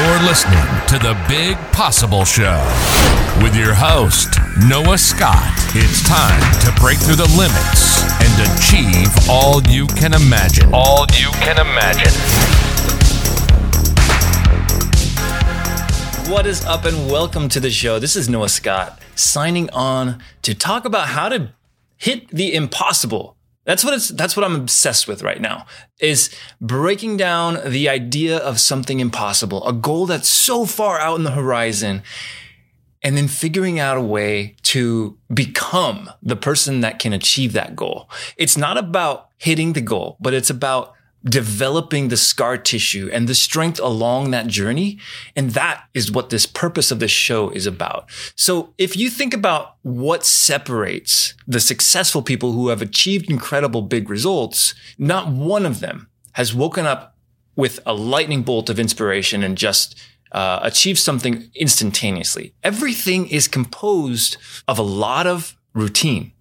You're listening to the Big Possible Show with your host, Noah Scott. It's time to break through the limits and achieve all you can imagine. All you can imagine. What is up, and welcome to the show. This is Noah Scott signing on to talk about how to hit the impossible that's what it's that's what I'm obsessed with right now is breaking down the idea of something impossible, a goal that's so far out in the horizon and then figuring out a way to become the person that can achieve that goal. It's not about hitting the goal, but it's about developing the scar tissue and the strength along that journey. And that is what this purpose of this show is about. So if you think about what separates the successful people who have achieved incredible big results, not one of them has woken up with a lightning bolt of inspiration and just uh, achieved something instantaneously. Everything is composed of a lot of routine,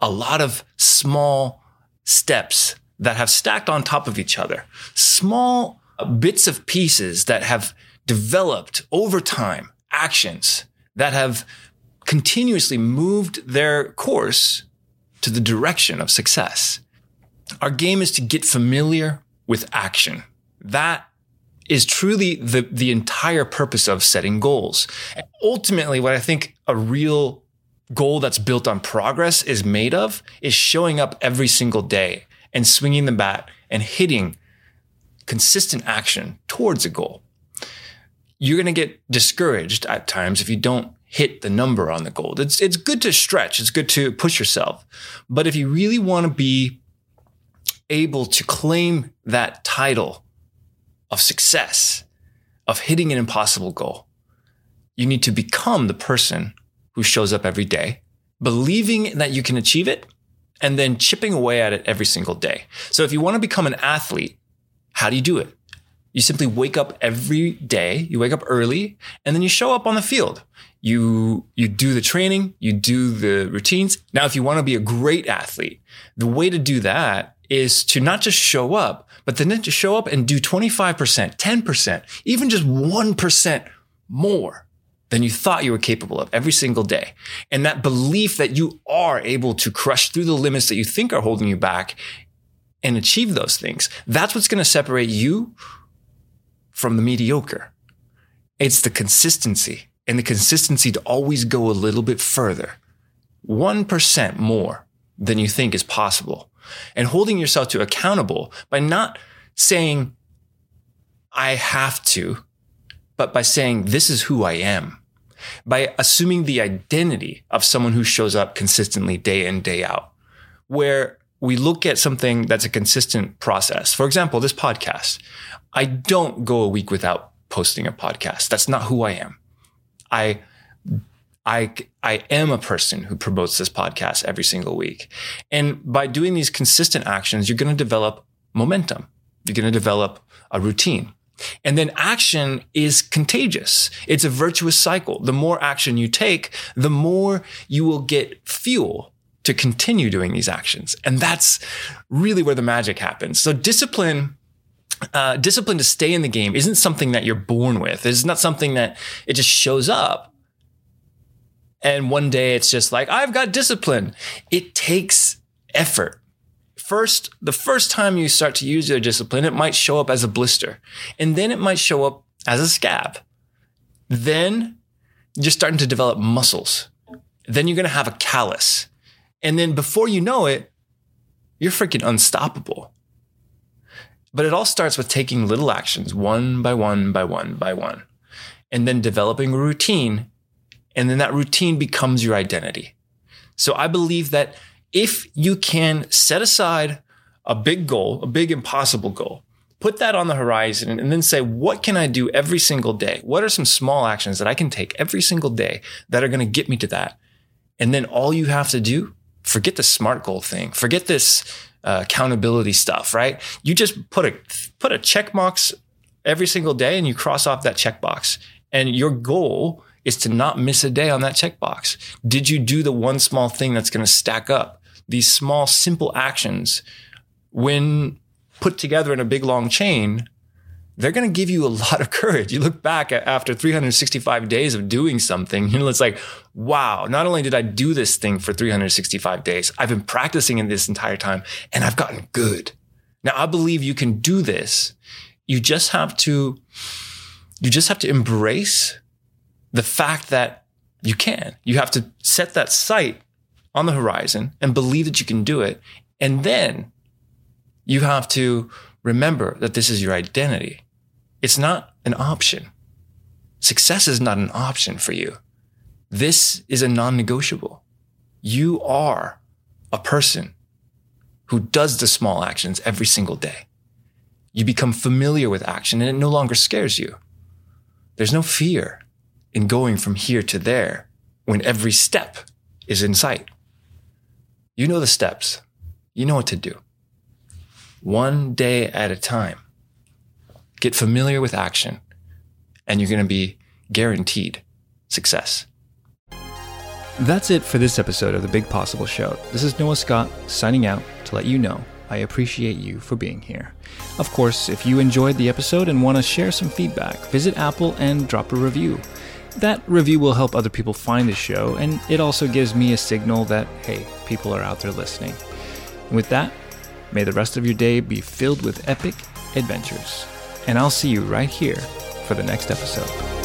a lot of small steps that have stacked on top of each other. Small bits of pieces that have developed over time, actions that have continuously moved their course to the direction of success. Our game is to get familiar with action. That is truly the, the entire purpose of setting goals. ultimately, what I think a real goal that's built on progress is made of is showing up every single day and swinging the bat and hitting consistent action towards a goal. You're going to get discouraged at times if you don't hit the number on the goal. It's, it's good to stretch. It's good to push yourself. But if you really want to be able to claim that title of success, of hitting an impossible goal, you need to become the person who shows up every day, believing that you can achieve it and then chipping away at it every single day. So if you want to become an athlete, how do you do it? You simply wake up every day, you wake up early, and then you show up on the field. You, you do the training, you do the routines. Now, if you want to be a great athlete, the way to do that is to not just show up, but then to show up and do 25%, 10%, even just 1% more than you thought you were capable of every single day. And that belief that you are able to crush through the limits that you think are holding you back and achieve those things. That's what's going to separate you from the mediocre. It's the consistency and the consistency to always go a little bit further, 1% more than you think is possible and holding yourself to accountable by not saying, I have to, but by saying, this is who I am by assuming the identity of someone who shows up consistently day in, day out, where we look at something that's a consistent process. For example, this podcast. I don't go a week without posting a podcast. That's not who I am. I, I, I am a person who promotes this podcast every single week. And by doing these consistent actions, you're going to develop momentum. You're going to develop a routine. And then action is contagious. It's a virtuous cycle. The more action you take, the more you will get fuel to continue doing these actions. And that's really where the magic happens. So discipline uh, discipline to stay in the game isn't something that you're born with. It's not something that it just shows up. And one day it's just like, I've got discipline. It takes effort first, the first time you start to use your discipline, it might show up as a blister and then it might show up as a scab. Then you're starting to develop muscles. Then you're going to have a callus. And then before you know it, you're freaking unstoppable. But it all starts with taking little actions one by one by one by one, and then developing a routine. And then that routine becomes your identity. So I believe that if you can set aside a big goal, a big impossible goal, put that on the horizon and then say, what can I do every single day? What are some small actions that I can take every single day that are going to get me to that? And then all you have to do, forget the smart goal thing, forget this uh, accountability stuff, right? You just put a, put a check box every single day and you cross off that checkbox and your goal is to not miss a day on that checkbox. Did you do the one small thing that's going to stack up? These small, simple actions, when put together in a big long chain, they're going to give you a lot of courage. You look back after 365 days of doing something, you know, it's like, wow, not only did I do this thing for 365 days, I've been practicing in this entire time and I've gotten good. Now I believe you can do this. You just have to, you just have to embrace the fact that you can. You have to set that sight on the horizon and believe that you can do it. And then you have to remember that this is your identity. It's not an option. Success is not an option for you. This is a non negotiable. You are a person who does the small actions every single day. You become familiar with action and it no longer scares you. There's no fear in going from here to there when every step is in sight. You know the steps. You know what to do one day at a time. Get familiar with action, and you're going to be guaranteed success. That's it for this episode of The Big Possible Show. This is Noah Scott signing out to let you know I appreciate you for being here. Of course, if you enjoyed the episode and want to share some feedback, visit Apple and drop a review. That review will help other people find the show, and it also gives me a signal that, hey, people are out there listening. And with that, May the rest of your day be filled with epic adventures. And I'll see you right here for the next episode.